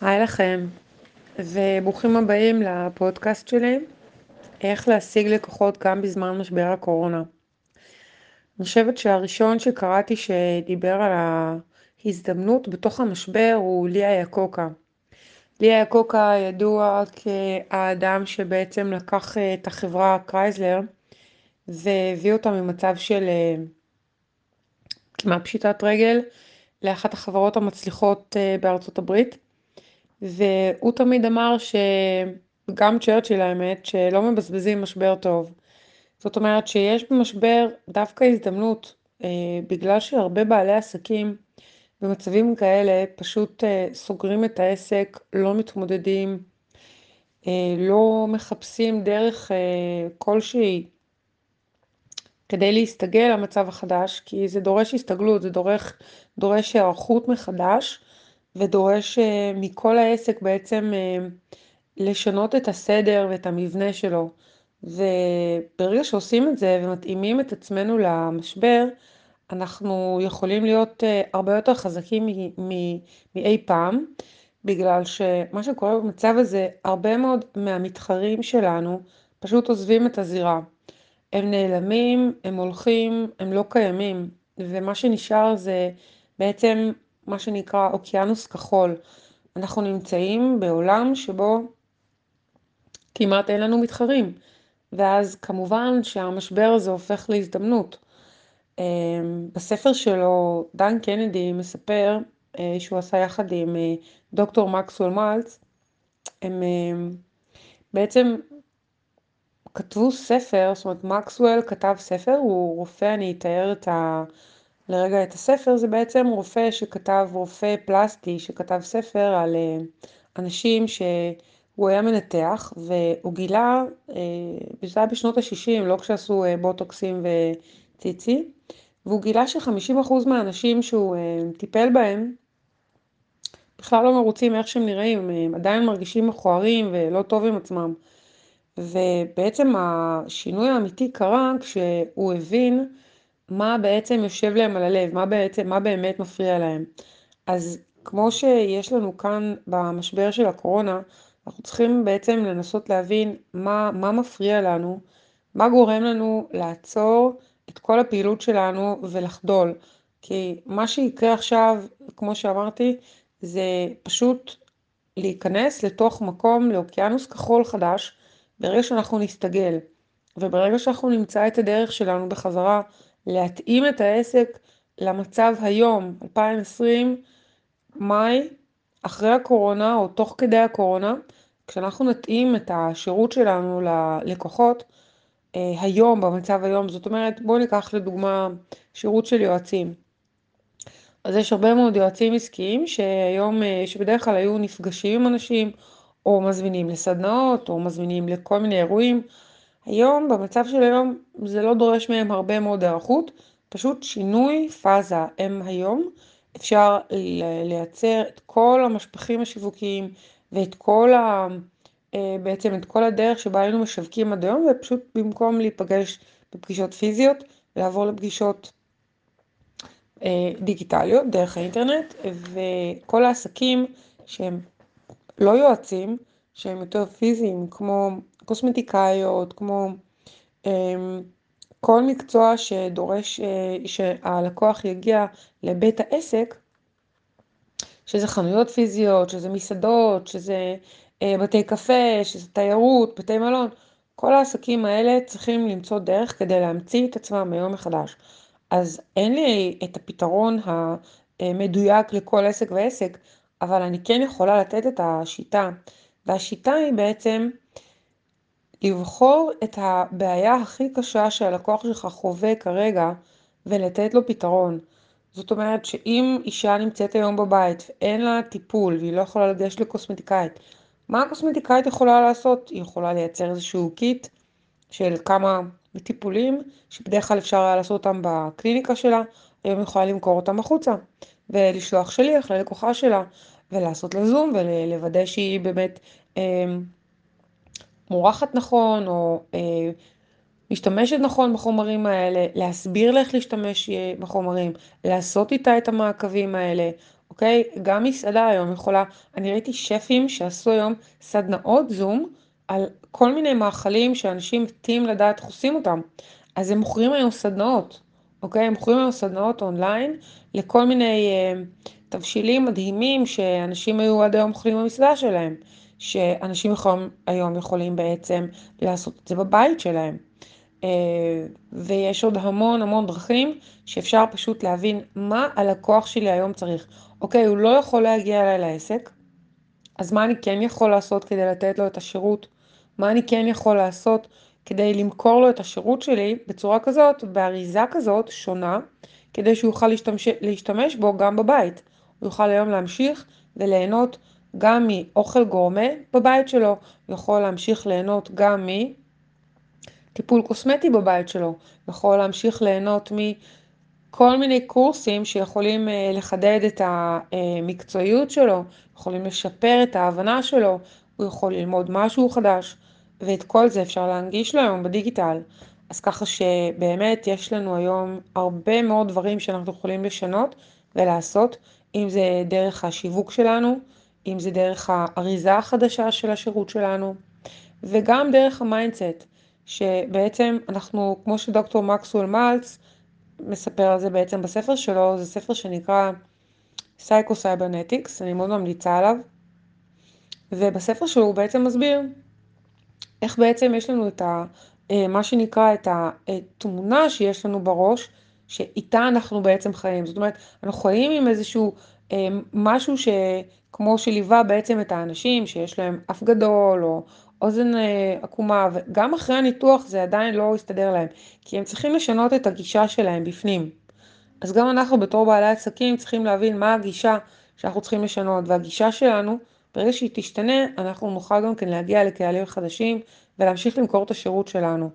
היי לכם, וברוכים הבאים לפודקאסט שלי, איך להשיג לקוחות גם בזמן משבר הקורונה. אני חושבת שהראשון שקראתי שדיבר על ההזדמנות בתוך המשבר הוא לי איאקוקה. לי איאקוקה ידוע כאדם שבעצם לקח את החברה קרייזלר והביא אותה ממצב של אה, כמעט פשיטת רגל לאחת החברות המצליחות אה, בארצות הברית. והוא תמיד אמר שגם צ'רצ'יל האמת, שלא מבזבזים משבר טוב. זאת אומרת שיש במשבר דווקא הזדמנות, אה, בגלל שהרבה בעלי עסקים במצבים כאלה פשוט אה, סוגרים את העסק, לא מתמודדים, אה, לא מחפשים דרך אה, כלשהי כדי להסתגל למצב החדש, כי זה דורש הסתגלות, זה דורש, דורש היערכות מחדש. ודורש אה, מכל העסק בעצם אה, לשנות את הסדר ואת המבנה שלו. וברגע שעושים את זה ומתאימים את עצמנו למשבר, אנחנו יכולים להיות אה, הרבה יותר חזקים מאי פעם, בגלל שמה שקורה במצב הזה, הרבה מאוד מהמתחרים שלנו פשוט עוזבים את הזירה. הם נעלמים, הם הולכים, הם לא קיימים, ומה שנשאר זה בעצם מה שנקרא אוקיינוס כחול. אנחנו נמצאים בעולם שבו כמעט אין לנו מתחרים, ואז כמובן שהמשבר הזה הופך להזדמנות. אמ, בספר שלו דן קנדי מספר אה, שהוא עשה יחד עם אה, דוקטור מקסואל מלץ, הם אה, בעצם כתבו ספר, זאת אומרת מקסואל כתב ספר, הוא רופא, אני אתאר את ה... לרגע את הספר, זה בעצם רופא שכתב, רופא פלסטי שכתב ספר על אה, אנשים שהוא היה מנתח והוא גילה, אה, זה היה בשנות ה-60, לא כשעשו אה, בוטוקסים וציצי, והוא גילה ש-50% מהאנשים שהוא טיפל בהם בכלל לא מרוצים מאיך שהם נראים, הם עדיין מרגישים מכוערים ולא טוב עם עצמם. ובעצם השינוי האמיתי קרה כשהוא הבין מה בעצם יושב להם על הלב, מה בעצם, מה באמת מפריע להם. אז כמו שיש לנו כאן במשבר של הקורונה, אנחנו צריכים בעצם לנסות להבין מה, מה מפריע לנו, מה גורם לנו לעצור את כל הפעילות שלנו ולחדול. כי מה שיקרה עכשיו, כמו שאמרתי, זה פשוט להיכנס לתוך מקום, לאוקיינוס כחול חדש, ברגע שאנחנו נסתגל. וברגע שאנחנו נמצא את הדרך שלנו בחזרה להתאים את העסק למצב היום, 2020, מאי, אחרי הקורונה או תוך כדי הקורונה, כשאנחנו נתאים את השירות שלנו ללקוחות אה, היום, במצב היום, זאת אומרת, בואו ניקח לדוגמה שירות של יועצים. אז יש הרבה מאוד יועצים עסקיים שהיום, אה, שבדרך כלל היו נפגשים עם אנשים, או מזמינים לסדנאות, או מזמינים לכל מיני אירועים. היום, במצב של היום, זה לא דורש מהם הרבה מאוד היערכות, פשוט שינוי פאזה. הם היום, אפשר לייצר את כל המשפחים השיווקיים ואת כל ה... אה, בעצם את כל הדרך שבה היינו משווקים עד היום, ופשוט במקום להיפגש בפגישות פיזיות, לעבור לפגישות אה, דיגיטליות דרך האינטרנט, וכל העסקים שהם לא יועצים, שהם יותר פיזיים, כמו קוסמטיקאיות, כמו אמ, כל מקצוע שדורש אה, שהלקוח יגיע לבית העסק, שזה חנויות פיזיות, שזה מסעדות, שזה אה, בתי קפה, שזה תיירות, בתי מלון, כל העסקים האלה צריכים למצוא דרך כדי להמציא את עצמם ביום מחדש. אז אין לי את הפתרון המדויק לכל עסק ועסק, אבל אני כן יכולה לתת את השיטה. והשיטה היא בעצם לבחור את הבעיה הכי קשה שהלקוח שלך חווה כרגע ולתת לו פתרון. זאת אומרת שאם אישה נמצאת היום בבית ואין לה טיפול והיא לא יכולה לגשת לקוסמטיקאית, מה הקוסמטיקאית יכולה לעשות? היא יכולה לייצר איזשהו קיט של כמה טיפולים שבדרך כלל אפשר היה לעשות אותם בקליניקה שלה, היום היא יכולה למכור אותם החוצה ולשלוח שליח ללקוחה שלה ולעשות לה זום ולוודא שהיא באמת אה, מורחת נכון, או אה, משתמשת נכון בחומרים האלה, להסביר לה איך להשתמש אה, בחומרים, לעשות איתה את המעקבים האלה, אוקיי? גם מסעדה היום יכולה, אני ראיתי שפים שעשו היום סדנאות זום על כל מיני מאכלים שאנשים מתים לדעת איך עושים אותם. אז הם מוכרים היום סדנאות, אוקיי? הם מוכרים היום סדנאות אונליין לכל מיני אה, תבשילים מדהימים שאנשים היו עד היום אוכלים במסעדה שלהם, שאנשים יכולים, היום יכולים בעצם לעשות את זה בבית שלהם. אה, ויש עוד המון המון דרכים שאפשר פשוט להבין מה הלקוח שלי היום צריך. אוקיי, הוא לא יכול להגיע אליי לעסק, אז מה אני כן יכול לעשות כדי לתת לו את השירות? מה אני כן יכול לעשות כדי למכור לו את השירות שלי בצורה כזאת, באריזה כזאת שונה, כדי שהוא יוכל להשתמש, להשתמש בו גם בבית. הוא יוכל היום להמשיך וליהנות גם מאוכל גורמה בבית שלו, הוא יכול להמשיך ליהנות גם מטיפול קוסמטי בבית שלו, הוא יכול להמשיך ליהנות מכל מיני קורסים שיכולים אה, לחדד את המקצועיות שלו, יכולים לשפר את ההבנה שלו, הוא יכול ללמוד משהו חדש. ואת כל זה אפשר להנגיש לו היום בדיגיטל. אז ככה שבאמת יש לנו היום הרבה מאוד דברים שאנחנו יכולים לשנות ולעשות, אם זה דרך השיווק שלנו, אם זה דרך האריזה החדשה של השירות שלנו, וגם דרך ה mindset, שבעצם אנחנו, כמו שדוקטור מקסוול מלץ מספר על זה בעצם בספר שלו, זה ספר שנקרא Psycho-Cybernetics, אני מאוד ממליצה עליו, ובספר שלו הוא בעצם מסביר איך בעצם יש לנו את ה... אה, מה שנקרא את התמונה שיש לנו בראש, שאיתה אנחנו בעצם חיים. זאת אומרת, אנחנו חיים עם איזשהו אה, משהו שכמו שליווה בעצם את האנשים, שיש להם אף גדול, או אוזן אה, עקומה, וגם אחרי הניתוח זה עדיין לא יסתדר להם, כי הם צריכים לשנות את הגישה שלהם בפנים. אז גם אנחנו בתור בעלי עסקים צריכים להבין מה הגישה שאנחנו צריכים לשנות, והגישה שלנו ברגע שהיא תשתנה, אנחנו נוכל גם כן להגיע לקהלים חדשים ולהמשיך למכור את השירות שלנו.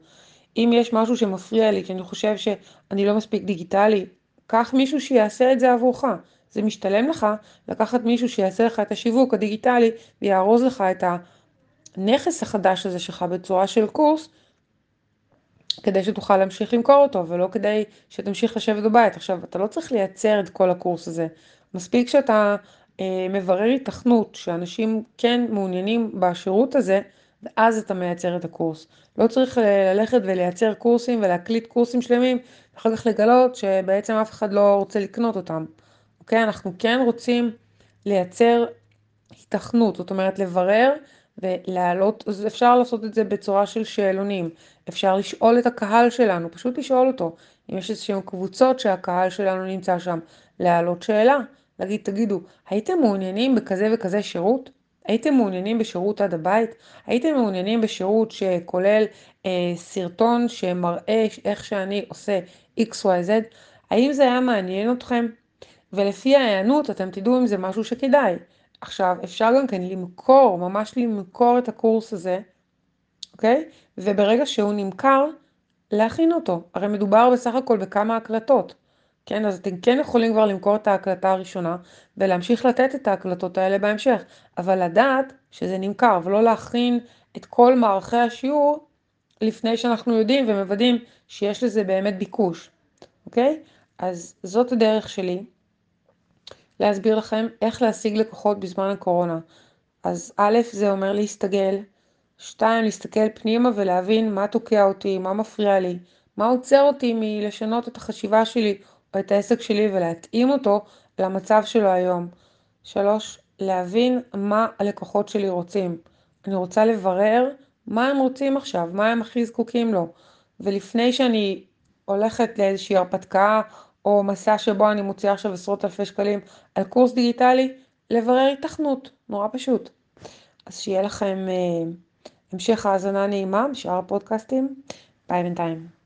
אם יש משהו שמפריע לי, כי אני חושב שאני לא מספיק דיגיטלי, קח מישהו שיעשה את זה עבורך. זה משתלם לך לקחת מישהו שיעשה לך את השיווק הדיגיטלי ויארוז לך את הנכס החדש הזה שלך בצורה של קורס, כדי שתוכל להמשיך למכור אותו, ולא כדי שתמשיך לשבת בבית. עכשיו, אתה לא צריך לייצר את כל הקורס הזה. מספיק שאתה אה, מברר התכנות שאנשים כן מעוניינים בשירות הזה, ואז אתה מייצר את הקורס. לא צריך ללכת ולייצר קורסים ולהקליט קורסים שלמים, ואחר כך לגלות שבעצם אף אחד לא רוצה לקנות אותם. אוקיי? אנחנו כן רוצים לייצר התכנות, זאת אומרת לברר ולהעלות, אז אפשר לעשות את זה בצורה של שאלונים. אפשר לשאול את הקהל שלנו, פשוט לשאול אותו. אם יש איזשהן קבוצות שהקהל שלנו נמצא שם, להעלות שאלה. להגיד, תגידו, הייתם מעוניינים בכזה וכזה שירות? הייתם מעוניינים בשירות עד הבית? הייתם מעוניינים בשירות שכולל אה, סרטון שמראה איך שאני עושה XYZ? האם זה היה מעניין אתכם? ולפי ההיענות אתם תדעו אם זה משהו שכדאי. עכשיו, אפשר גם כן למכור, ממש למכור את הקורס הזה, אוקיי? וברגע שהוא נמכר, להכין אותו. הרי מדובר בסך הכל בכמה הקלטות. כן, אז אתם כן יכולים כבר למכור את ההקלטה הראשונה ולהמשיך לתת את ההקלטות האלה בהמשך, אבל לדעת שזה נמכר ולא להכין את כל מערכי השיעור לפני שאנחנו יודעים ומוודאים שיש לזה באמת ביקוש, אוקיי? אז זאת הדרך שלי להסביר לכם איך להשיג לקוחות בזמן הקורונה. אז א', זה אומר להסתגל, שתיים, להסתכל פנימה ולהבין מה תוקע אותי, מה מפריע לי, מה עוצר אותי מלשנות את החשיבה שלי או את העסק שלי ולהתאים אותו למצב שלו היום. שלוש, להבין מה הלקוחות שלי רוצים. אני רוצה לברר מה הם רוצים עכשיו, מה הם הכי זקוקים לו. ולפני שאני הולכת לאיזושהי הרפתקה או מסע שבו אני מוציאה עכשיו עשרות אלפי שקלים על קורס דיגיטלי, לברר התכנות, נורא פשוט. אז שיהיה לכם אה, המשך האזנה נעימה בשאר הפודקאסטים. ביי בינתיים.